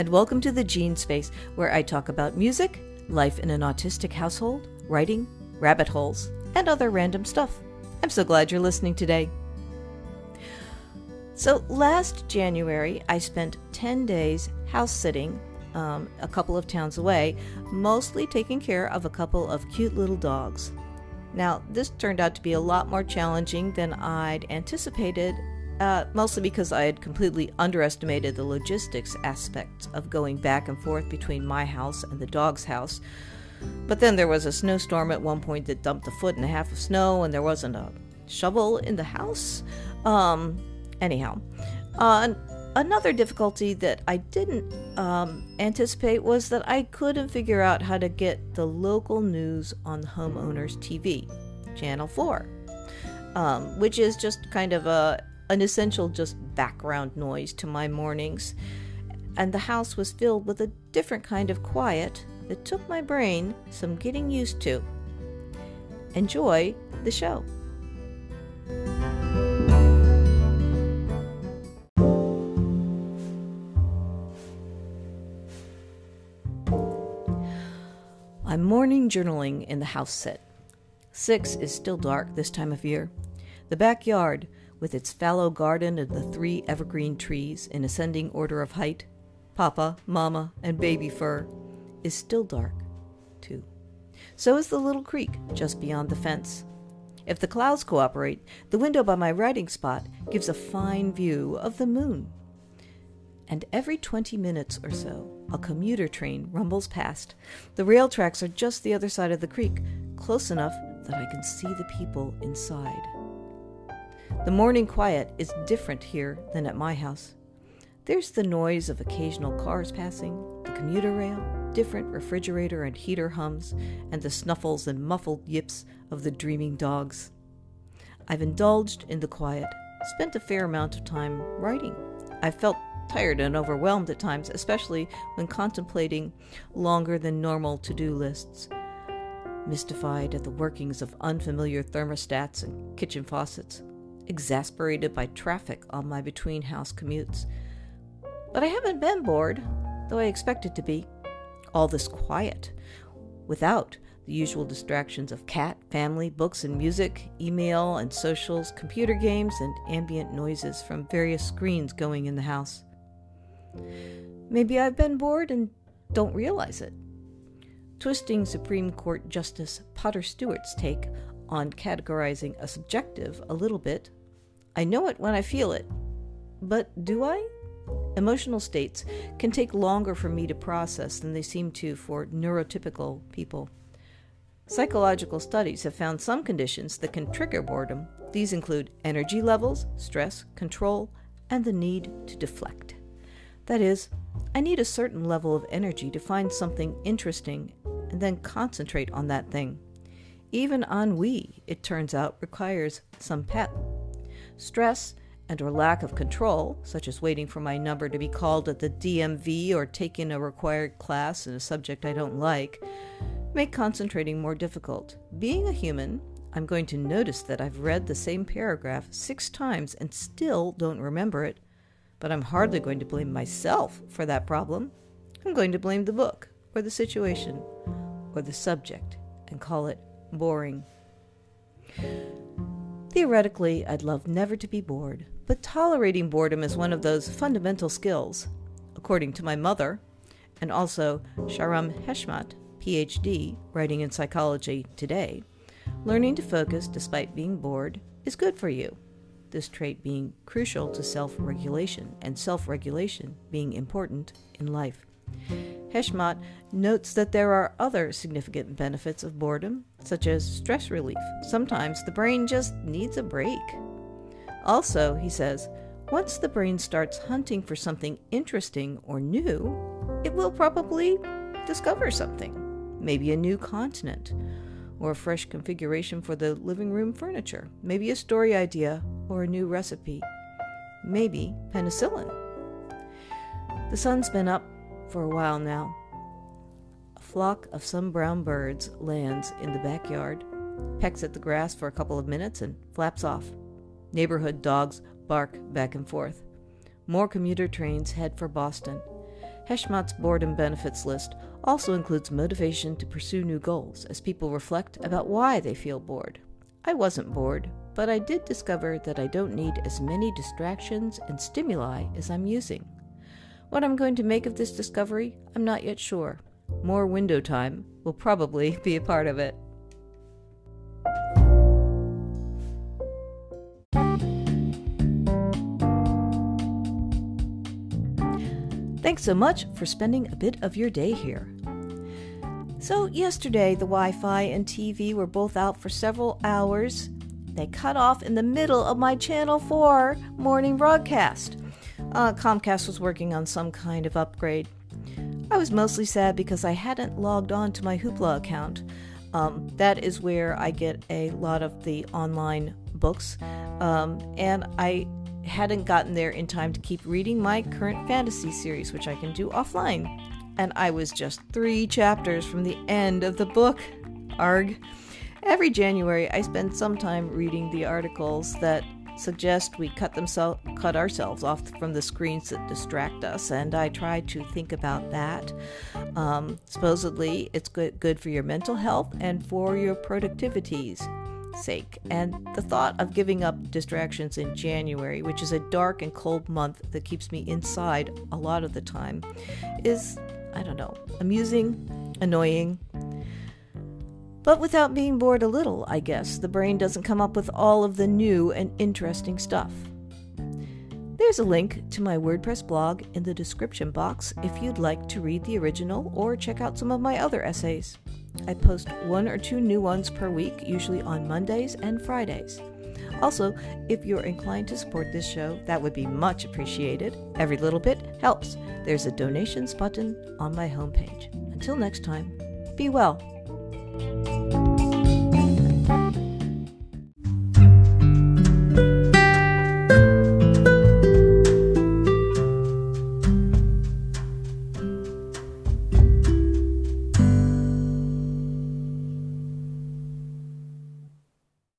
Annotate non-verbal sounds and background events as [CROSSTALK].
and welcome to the Jean Space, where I talk about music, life in an autistic household, writing, rabbit holes, and other random stuff. I'm so glad you're listening today. So, last January, I spent 10 days house sitting um, a couple of towns away, mostly taking care of a couple of cute little dogs. Now, this turned out to be a lot more challenging than I'd anticipated, uh, mostly because I had completely underestimated the logistics aspects of going back and forth between my house and the dog's house. But then there was a snowstorm at one point that dumped a foot and a half of snow, and there wasn't a shovel in the house. Um, anyhow, uh, another difficulty that I didn't um, anticipate was that I couldn't figure out how to get the local news on the homeowner's TV, Channel 4, um, which is just kind of a an essential just background noise to my mornings. And the house was filled with a different kind of quiet that took my brain some getting used to. Enjoy the show. I'm morning journaling in the house set. Six is still dark this time of year. The backyard, with its fallow garden and the three evergreen trees in ascending order of height, Papa, Mama, and Baby Fir, is still dark, too. So is the little creek just beyond the fence. If the clouds cooperate, the window by my writing spot gives a fine view of the moon and every 20 minutes or so, a commuter train rumbles past. The rail tracks are just the other side of the creek, close enough that I can see the people inside. The morning quiet is different here than at my house. There's the noise of occasional cars passing, the commuter rail, different refrigerator and heater hums, and the snuffles and muffled yips of the dreaming dogs. I've indulged in the quiet, spent a fair amount of time writing. I've felt tired and overwhelmed at times, especially when contemplating longer than normal to do lists. Mystified at the workings of unfamiliar thermostats and kitchen faucets, exasperated by traffic on my between house commutes. But I haven't been bored, though I expected to be. All this quiet, without the usual distractions of cat, family, books and music, email and socials, computer games, and ambient noises from various screens going in the house. Maybe I've been bored and don't realize it. Twisting Supreme Court Justice Potter Stewart's take on categorizing a subjective a little bit, I know it when I feel it. But do I? Emotional states can take longer for me to process than they seem to for neurotypical people. Psychological studies have found some conditions that can trigger boredom. These include energy levels, stress, control, and the need to deflect. That is, I need a certain level of energy to find something interesting and then concentrate on that thing. Even ennui, it turns out, requires some pep. Stress and or lack of control, such as waiting for my number to be called at the DMV or taking a required class in a subject I don't like, make concentrating more difficult. Being a human, I'm going to notice that I've read the same paragraph six times and still don't remember it but I'm hardly going to blame myself for that problem. I'm going to blame the book, or the situation, or the subject, and call it boring. Theoretically, I'd love never to be bored, but tolerating boredom is one of those fundamental skills, according to my mother, and also Shahram Heshmat, PhD, writing in psychology today. Learning to focus despite being bored is good for you this trait being crucial to self regulation, and self regulation being important in life. Heshmat notes that there are other significant benefits of boredom, such as stress relief. Sometimes the brain just needs a break. Also, he says, once the brain starts hunting for something interesting or new, it will probably discover something, maybe a new continent, or a fresh configuration for the living room furniture, maybe a story idea or a new recipe, maybe penicillin. The sun's been up for a while now. A flock of some brown birds lands in the backyard, pecks at the grass for a couple of minutes, and flaps off. Neighborhood dogs bark back and forth. More commuter trains head for Boston. Heshmat's boredom benefits list also includes motivation to pursue new goals as people reflect about why they feel bored. I wasn't bored, but I did discover that I don't need as many distractions and stimuli as I'm using. What I'm going to make of this discovery, I'm not yet sure. More window time will probably [LAUGHS] be a part of it. Thanks so much for spending a bit of your day here. So, yesterday the Wi Fi and TV were both out for several hours. They cut off in the middle of my Channel 4 morning broadcast. Uh, Comcast was working on some kind of upgrade. I was mostly sad because I hadn't logged on to my Hoopla account. Um, that is where I get a lot of the online books, um, and I hadn't gotten there in time to keep reading my current fantasy series, which I can do offline. And I was just three chapters from the end of the book. Arg. Every January, I spend some time reading the articles that suggest we cut, themsel- cut ourselves off from the screens that distract us, and I try to think about that. Um, supposedly, it's good, good for your mental health and for your productivities sake. And the thought of giving up distractions in January, which is a dark and cold month that keeps me inside a lot of the time, is, I don't know, amusing, annoying, but without being bored a little, I guess, the brain doesn't come up with all of the new and interesting stuff. There's a link to my WordPress blog in the description box if you'd like to read the original or check out some of my other essays. I post one or two new ones per week, usually on Mondays and Fridays. Also, if you're inclined to support this show, that would be much appreciated. Every little bit helps. There's a donations button on my homepage. Until next time, be well. Thank you.